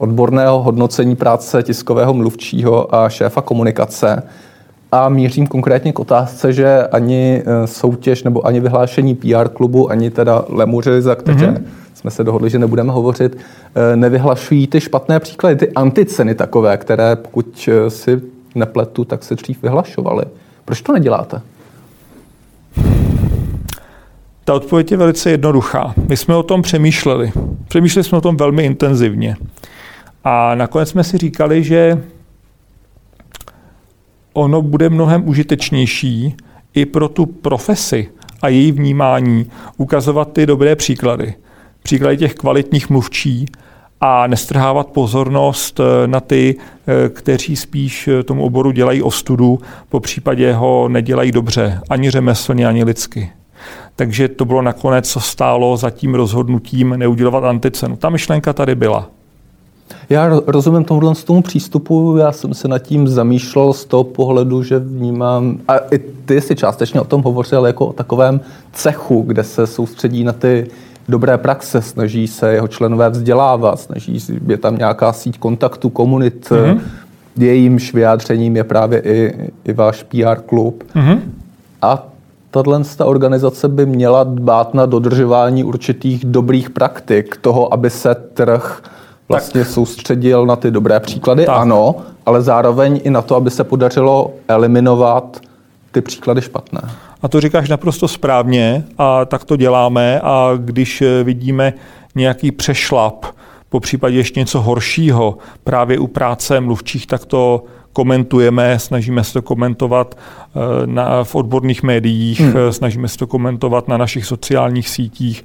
odborného hodnocení práce tiskového mluvčího a šéfa komunikace, a mířím konkrétně k otázce, že ani eh, soutěž nebo ani vyhlášení PR klubu, ani teda Lemuři, za které mm-hmm. jsme se dohodli, že nebudeme hovořit, eh, nevyhlašují ty špatné příklady, ty anticeny takové, které pokud eh, si nepletu, tak se dřív vyhlašovaly. Proč to neděláte? Ta odpověď je velice jednoduchá. My jsme o tom přemýšleli. Přemýšleli jsme o tom velmi intenzivně. A nakonec jsme si říkali, že ono bude mnohem užitečnější i pro tu profesi a její vnímání ukazovat ty dobré příklady. Příklady těch kvalitních mluvčí a nestrhávat pozornost eh, na ty, eh, kteří spíš eh, tomu oboru dělají ostudu, po případě ho nedělají dobře, ani řemeslně, ani lidsky. Takže to bylo nakonec, co stálo za tím rozhodnutím neudělovat anticenu. Ta myšlenka tady byla. Já rozumím tomuhle z tomu přístupu, já jsem se nad tím zamýšlel z toho pohledu, že vnímám, a i ty si částečně o tom hovořil jako o takovém cechu, kde se soustředí na ty dobré praxe, snaží se jeho členové vzdělávat, snaží se, je tam nějaká síť kontaktu, komunit, mm-hmm. jejímž vyjádřením je právě i, i váš PR klub. Mm-hmm. A tahle organizace by měla dbát na dodržování určitých dobrých praktik, toho, aby se trh vlastně tak. soustředil na ty dobré příklady, tak. ano, ale zároveň i na to, aby se podařilo eliminovat ty příklady špatné. A to říkáš naprosto správně a tak to děláme a když eh, vidíme nějaký přešlap, po případě ještě něco horšího, právě u práce mluvčích, tak to komentujeme, snažíme se to komentovat eh, na, v odborných médiích, hmm. Eh, snažíme se to komentovat na našich sociálních sítích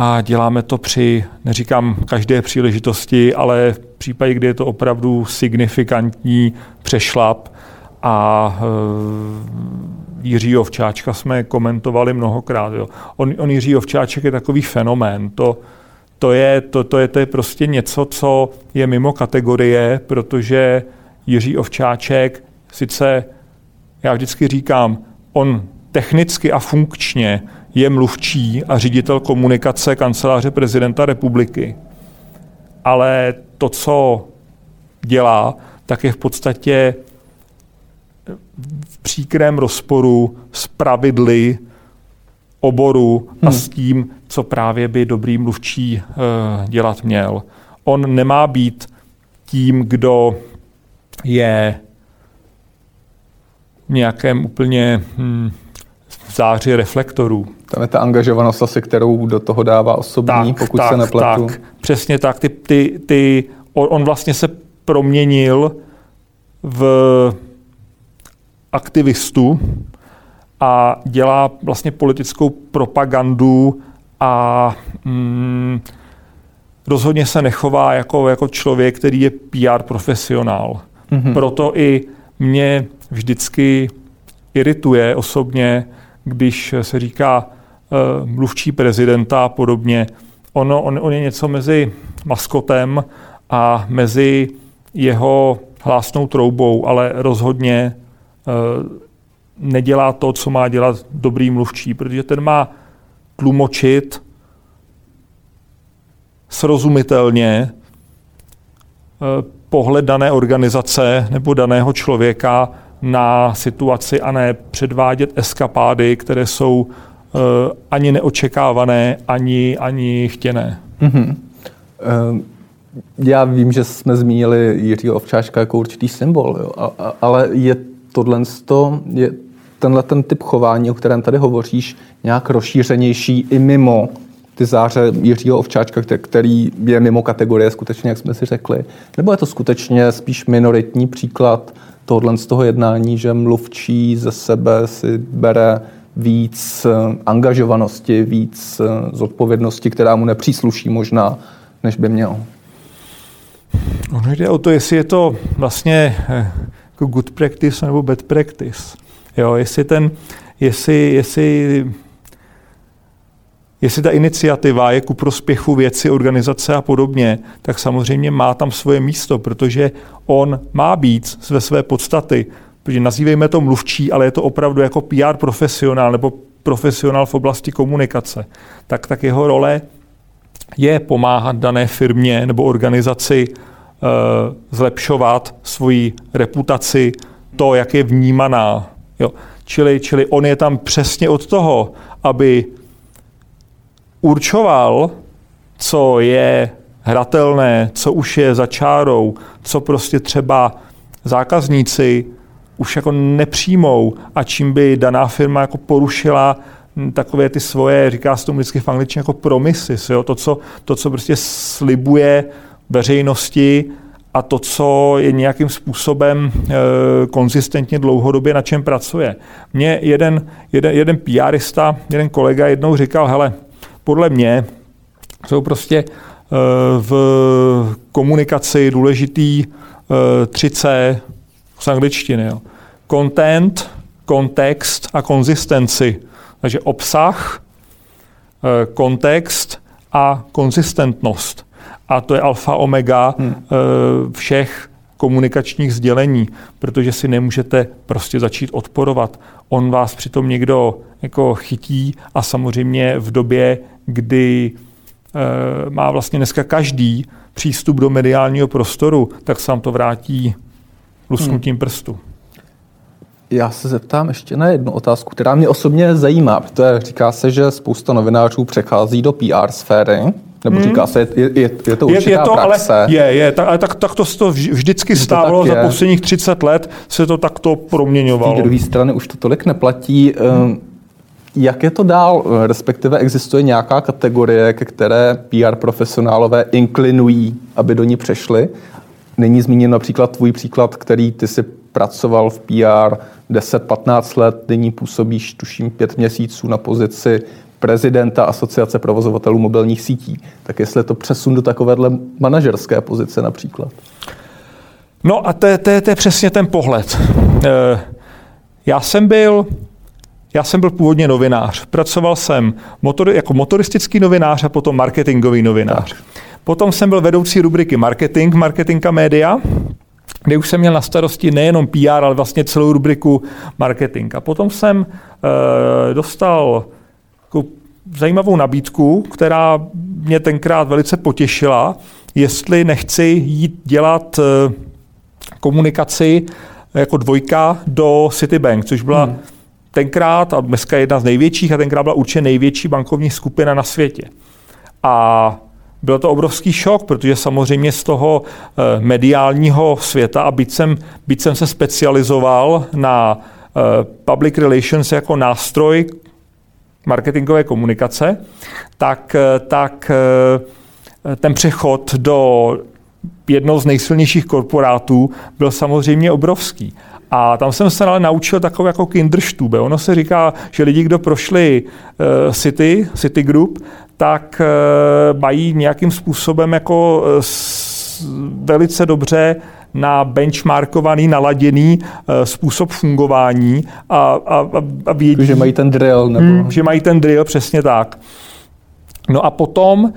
a děláme to při, neříkám každé příležitosti, ale v případě, kdy je to opravdu signifikantní přešlap a e, Jiří Ovčáčka jsme komentovali mnohokrát. Jo. On, on Jiří Ovčáček je takový fenomén. To, to, je, to, to, je, to je prostě něco, co je mimo kategorie, protože Jiří Ovčáček sice, já vždycky říkám, on technicky a funkčně je mluvčí a ředitel komunikace kanceláře prezidenta republiky. Ale to, co dělá, tak je v podstatě v příkrém rozporu s pravidly oboru a hmm. s tím, co právě by dobrý mluvčí uh, dělat měl. On nemá být tím, kdo je v nějakém úplně hm, záři reflektorů. Tam je ta angažovanost asi, kterou do toho dává osobní, tak, pokud tak, se nepletu. Tak, přesně tak. Ty, ty, ty, on vlastně se proměnil v aktivistu a dělá vlastně politickou propagandu a mm, rozhodně se nechová jako, jako člověk, který je PR profesionál. Mm-hmm. Proto i mě vždycky irituje osobně, když se říká mluvčí prezidenta a podobně. Ono, on, on je něco mezi maskotem a mezi jeho hlásnou troubou, ale rozhodně uh, nedělá to, co má dělat dobrý mluvčí, protože ten má tlumočit srozumitelně uh, pohled dané organizace nebo daného člověka na situaci a ne předvádět eskapády, které jsou ani neočekávané, ani, ani chtěné. Mm-hmm. Já vím, že jsme zmínili Jiřího Ovčáčka jako určitý symbol, jo, a, a, ale je tohle je tenhle ten typ chování, o kterém tady hovoříš, nějak rozšířenější i mimo ty záře Jiřího Ovčáčka, který je mimo kategorie skutečně, jak jsme si řekli? Nebo je to skutečně spíš minoritní příklad tohle z toho jednání, že mluvčí ze sebe si bere víc eh, angažovanosti, víc eh, zodpovědnosti, která mu nepřísluší možná, než by měl. Ono jde o to, jestli je to vlastně eh, jako good practice nebo bad practice. Jo, jestli ten, jestli, jestli Jestli ta iniciativa je ku prospěchu věci, organizace a podobně, tak samozřejmě má tam svoje místo, protože on má být ve své podstaty, protože nazývejme to mluvčí, ale je to opravdu jako PR profesionál nebo profesionál v oblasti komunikace, tak, tak jeho role je pomáhat dané firmě nebo organizaci e, zlepšovat svoji reputaci, to, jak je vnímaná. Jo. Čili, čili on je tam přesně od toho, aby určoval, co je hratelné, co už je za čárou, co prostě třeba zákazníci už jako nepřijmou a čím by daná firma jako porušila takové ty svoje, říká se tomu vždycky v angličtině jako promises, jo? To, co, to, co prostě slibuje veřejnosti a to, co je nějakým způsobem e, konzistentně dlouhodobě na čem pracuje. Mně jeden, jeden, jeden PRista, jeden kolega jednou říkal, hele, podle mě jsou prostě v komunikaci důležitý 3C z angličtiny. Jo. Content, kontext a konzistenci. Takže obsah, kontext a konzistentnost. A to je alfa omega hmm. všech komunikačních sdělení, protože si nemůžete prostě začít odporovat. On vás přitom někdo jako chytí a samozřejmě v době, kdy e, má vlastně dneska každý přístup do mediálního prostoru, tak se vám to vrátí lusknutím hmm. prstu. Já se zeptám ještě na jednu otázku, která mě osobně zajímá, protože říká se, že spousta novinářů přechází do PR sféry. Nebo hmm. říká se, je, je, je to určitá je, je to, praxe. Ale, je, je, tak, ale tak, tak to, to vždycky stávalo to za posledních 30 let, se to takto proměňovalo. Z druhé strany už to tolik neplatí. Hmm. Jak je to dál? Respektive existuje nějaká kategorie, ke které PR profesionálové inklinují, aby do ní přešli? Není zmíněn například tvůj příklad, který ty si pracoval v PR 10-15 let, nyní působíš tuším pět měsíců na pozici prezidenta Asociace provozovatelů mobilních sítí. Tak jestli to přesun do takovéhle manažerské pozice například. No a to, to, to je přesně ten pohled. Eh, já jsem byl já jsem byl původně novinář. Pracoval jsem motor, jako motoristický novinář a potom marketingový novinář. Tak. Potom jsem byl vedoucí rubriky marketing, marketing a média, kde už jsem měl na starosti nejenom PR, ale vlastně celou rubriku marketing. A potom jsem e, dostal jako zajímavou nabídku, která mě tenkrát velice potěšila, jestli nechci jít dělat e, komunikaci jako dvojka do Citibank, což byla hmm. tenkrát a dneska jedna z největších a tenkrát byla určitě největší bankovní skupina na světě. A byl to obrovský šok, protože samozřejmě z toho eh, mediálního světa, a byť jsem, byť jsem se specializoval na eh, public relations jako nástroj marketingové komunikace, tak, eh, tak ten přechod do jednoho z nejsilnějších korporátů byl samozřejmě obrovský. A tam jsem se ale naučil takové jako kinderstube. Ono se říká, že lidi, kdo prošli uh, City, City Group, tak uh, mají nějakým způsobem jako uh, velice dobře na benchmarkovaný, naladěný uh, způsob fungování a, a, a vědí... Že mají ten drill. Nebo... Hmm, že mají ten drill, přesně tak. No a potom uh,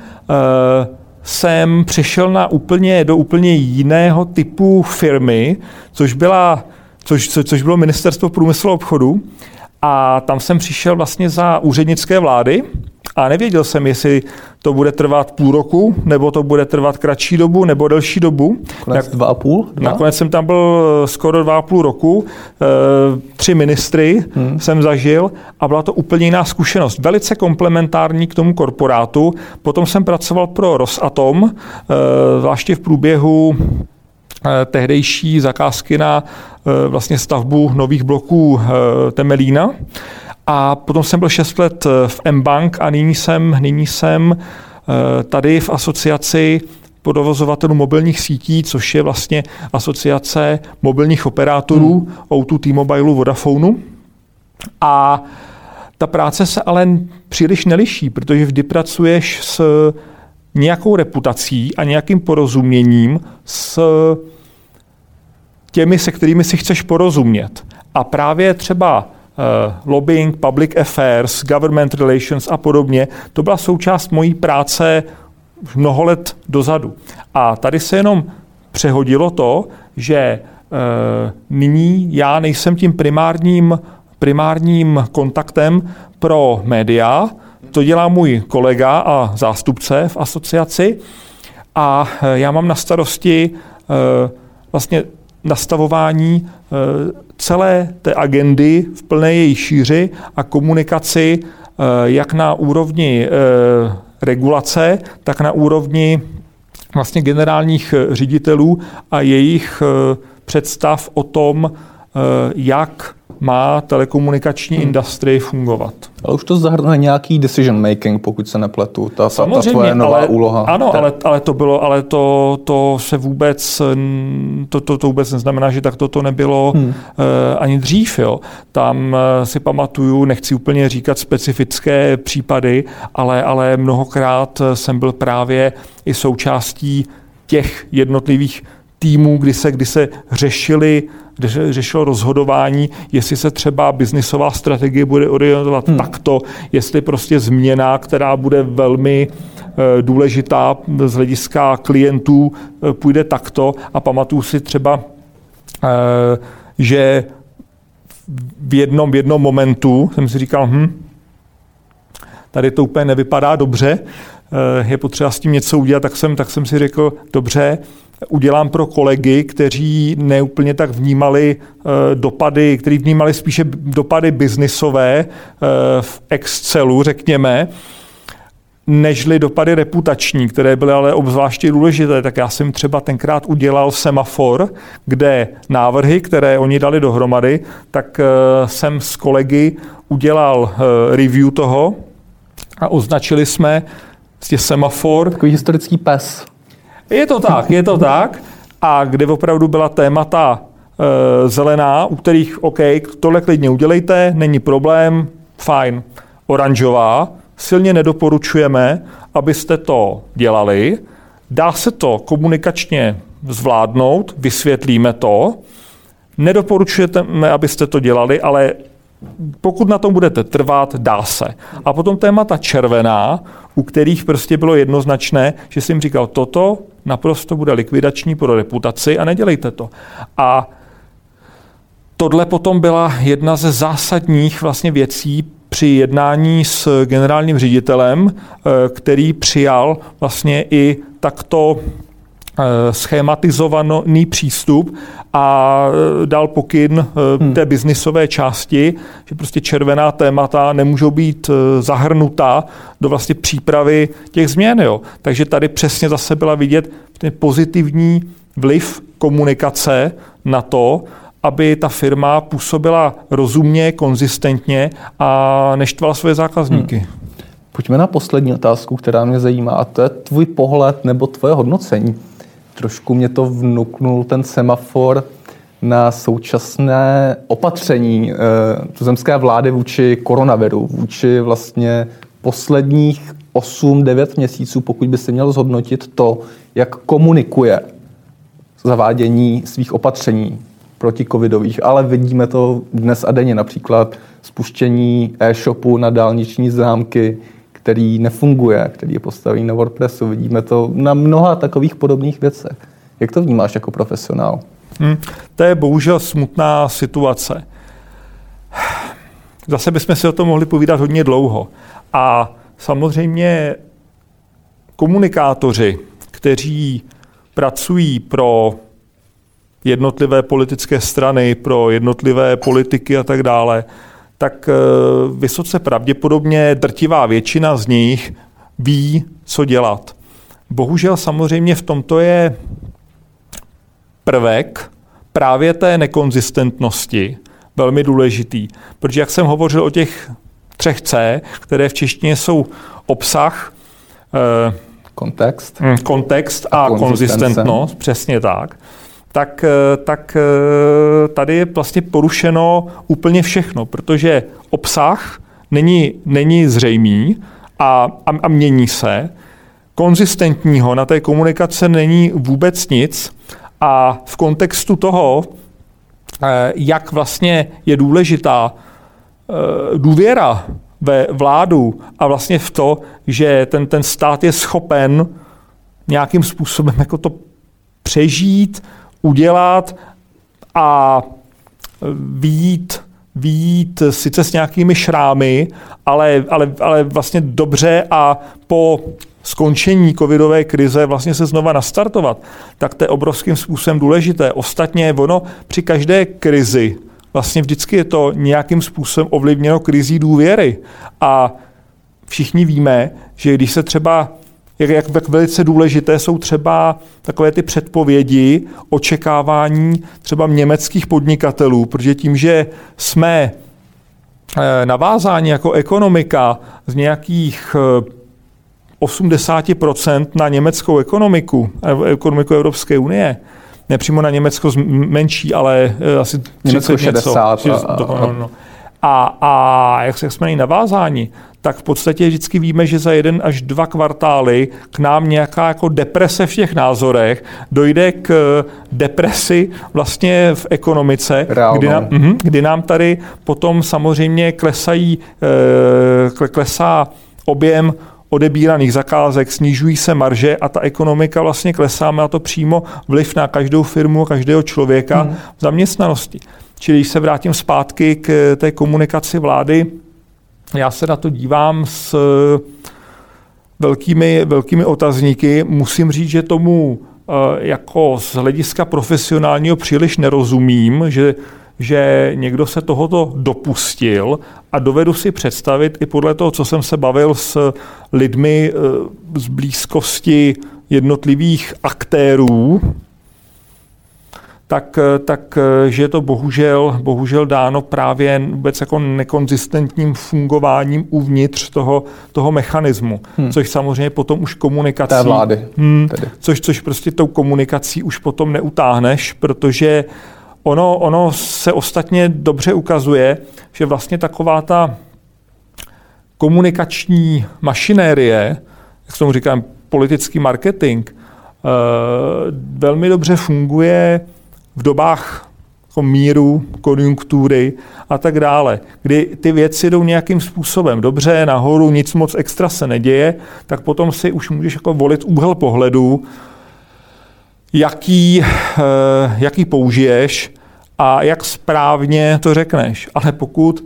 jsem přišel na úplně, do úplně jiného typu firmy, což byla což, co, což bylo ministerstvo průmyslu a obchodu. A tam jsem přišel vlastně za úřednické vlády a nevěděl jsem, jestli to bude trvat půl roku, nebo to bude trvat kratší dobu, nebo delší dobu. Nakonec dva a půl? Dva? Nakonec jsem tam byl eh, skoro dva a půl roku. E, tři ministry hmm. jsem zažil a byla to úplně jiná zkušenost. Velice komplementární k tomu korporátu. Potom jsem pracoval pro Rosatom, e, zvláště v průběhu Eh, tehdejší zakázky na eh, vlastně stavbu nových bloků eh, Temelína. A potom jsem byl 6 let v M-Bank a nyní jsem, nyní jsem tady v asociaci podovozovatelů mobilních sítí, což je vlastně asociace mobilních operátorů hmm. O2, T-Mobile, Vodafonu. A ta práce se ale příliš neliší, protože vždy pracuješ s nějakou reputací a nějakým porozuměním s těmi, se kterými si chceš porozumět. A právě třeba uh, lobbying, public affairs, government relations a podobně, to byla součást mojí práce mnoho let dozadu. A tady se jenom přehodilo to, že uh, nyní já nejsem tím primárním, primárním kontaktem pro média, to dělá můj kolega a zástupce v asociaci. A eh, já mám na starosti uh, vlastně nastavování eh, celé té agendy v plné její šíři a komunikaci eh, jak na úrovni eh, regulace, tak na úrovni vlastně generálních ředitelů a jejich představ o tom, jak má telekomunikační hmm. industry fungovat. Ale už to zahrnuje nějaký decision making, pokud se nepletu, ta, Samozřejmě, ta tvoje nová ale, úloha. Ano, ale, ale to bylo, ale to, to se vůbec, to, to, to vůbec neznamená, že tak to, to nebylo hmm. uh, ani dřív. Jo. Tam uh, si pamatuju, nechci úplně říkat specifické případy, ale, ale mnohokrát jsem byl právě i součástí těch jednotlivých týmů, kdy se, kdy se řešili, kdy se řešilo rozhodování, jestli se třeba biznisová strategie bude orientovat hmm. takto, jestli prostě změna, která bude velmi e, důležitá z hlediska klientů, e, půjde takto. A pamatuju si třeba, e, že v jednom, v jednom momentu jsem si říkal, hm, tady to úplně nevypadá dobře, je potřeba s tím něco udělat, tak jsem, tak jsem si řekl, dobře, udělám pro kolegy, kteří neúplně tak vnímali eh, dopady, kteří vnímali spíše dopady biznisové eh, v Excelu, řekněme, nežli dopady reputační, které byly ale obzvláště důležité, tak já jsem třeba tenkrát udělal semafor, kde návrhy, které oni dali dohromady, tak eh, jsem s kolegy udělal review toho a označili jsme semafor. Takový historický pes. Je to tak, je to tak. A kde opravdu byla témata e, zelená, u kterých, OK, tohle klidně udělejte, není problém, fajn. Oranžová, silně nedoporučujeme, abyste to dělali. Dá se to komunikačně zvládnout, vysvětlíme to. Nedoporučujeme, abyste to dělali, ale pokud na tom budete trvat, dá se. A potom témata červená, u kterých prostě bylo jednoznačné, že jsem říkal, toto naprosto bude likvidační pro reputaci a nedělejte to. A tohle potom byla jedna ze zásadních vlastně věcí při jednání s generálním ředitelem, eh, který přijal vlastně i takto schematizovaný přístup a eh, dal pokyn eh, hmm. té biznisové části, že prostě červená témata nemůžou být zahrnuta do vlastně přípravy těch změn. Jo. Takže tady přesně zase byla vidět ten pozitivní vliv komunikace na to, aby ta firma působila rozumně, konzistentně a neštvala své zákazníky. Hmm. Pojďme na poslední otázku, která mě zajímá, a to je tvůj pohled nebo tvoje hodnocení trošku mě to vnuknul ten semafor na současné opatření e, tuzemské vlády vůči koronaviru, vůči vlastně posledních 8-9 měsíců, pokud by si měl zhodnotit to, jak komunikuje zavádění svých opatření proti covidových, ale vidíme to dnes a denně, například spuštění e-shopu na dálniční známky, který nefunguje, který je postavený na WordPressu. Vidíme to na mnoha takových podobných věcech. Jak to vnímáš jako profesionál? Hmm, to je bohužel smutná situace. Zase bychom si o tom mohli povídat hodně dlouho. A samozřejmě komunikátoři, kteří pracují pro jednotlivé politické strany, pro jednotlivé politiky a tak dále, tak eh, vysoce pravděpodobně drtivá většina z nich ví, co dělat. Bohužel samozřejmě v tomto je prvek právě té nekonzistentnosti velmi důležitý. Protože jak jsem hovořil o těch třech C, které v češtině jsou obsah, eh, kontext, hm, kontext a, a konzistentnost, přesně tak, tak, eh, tak eh, tady je vlastně porušeno úplně všechno, protože obsah není, není zřejmý a, a, a mění se. Konzistentního na té komunikace není vůbec nic a v kontextu toho, eh, jak vlastně je důležitá důvěra ve vládu a vlastně v to, že ten, ten stát je schopen nějakým způsobem jako to přežít, udělat a výjít, výjít sice s nějakými šrámy, ale, ale, ale vlastně dobře a po skončení covidové krize vlastně se znova nastartovat, tak to je obrovským způsobem důležité. Ostatně ono při každé krizi vlastně vždycky je to nějakým způsobem ovlivněno krizí důvěry. A všichni víme, že když se třeba jak, jak, jak velice důležité jsou třeba takové ty předpovědi, očekávání třeba německých podnikatelů, protože tím, že jsme eh, navázáni jako ekonomika z nějakých 80% na německou ekonomiku, ekonomiku Evropské unie, nepřímo na Německo menší, ale asi 30 Německo 60. Něco, a, a, no, no. A, a jak, jak jsme na navázáni, tak v podstatě vždycky víme, že za jeden až dva kvartály k nám nějaká jako deprese v těch názorech dojde k depresi vlastně v ekonomice, kdy nám, mh, kdy nám tady potom samozřejmě klesají, e, klesá objem odebíraných zakázek, snižují se marže a ta ekonomika vlastně klesá, má to přímo vliv na každou firmu, každého člověka hmm. v zaměstnanosti. Čili když se vrátím zpátky k té komunikaci vlády, já se na to dívám s velkými, velkými otazníky. Musím říct, že tomu eh, jako z hlediska profesionálního příliš nerozumím, že že někdo se tohoto dopustil a dovedu si představit i podle toho, co jsem se bavil s lidmi eh, z blízkosti jednotlivých aktérů, tak, eh, tak eh, že je to bohužel, bohužel dáno právě vůbec jako nekonzistentním fungováním uvnitř toho, toho mechanismu, hmm. což samozřejmě potom už komunikací... Té vlády. Hmm, což, což prostě tou komunikací už potom neutáhneš, protože ono, ono se ostatně dobře ukazuje, že vlastně taková ta komunikační mašinérie, jak tomu říkám, politický marketing, eh, velmi dobře funguje v dobách jako míru, konjunktury a tak dále, kdy ty věci jdou nějakým způsobem dobře, nahoru, nic moc extra se neděje, tak potom si už můžeš jako volit úhel pohledu, jaký, eh, jaký použiješ a jak správně to řekneš. Ale pokud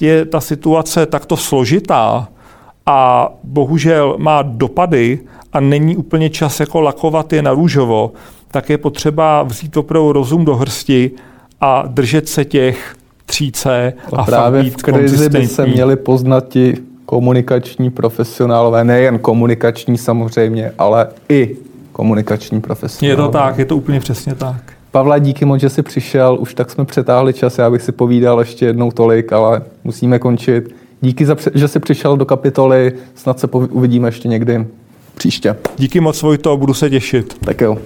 je ta situace takto složitá a bohužel má dopady a není úplně čas jako lakovat je na růžovo, tak je potřeba vzít opravdu rozum do hrsti a držet se těch 3C a, a právě v krizi by se měli poznat ti komunikační profesionálové, nejen komunikační samozřejmě, ale i komunikační profesionálové. Je to tak, je to úplně přesně tak. Pavla, díky moc, že jsi přišel. Už tak jsme přetáhli čas, já bych si povídal ještě jednou tolik, ale musíme končit. Díky, za, že jsi přišel do kapitoly. Snad se uvidíme ještě někdy příště. Díky moc, Vojto, budu se těšit. Tak jo.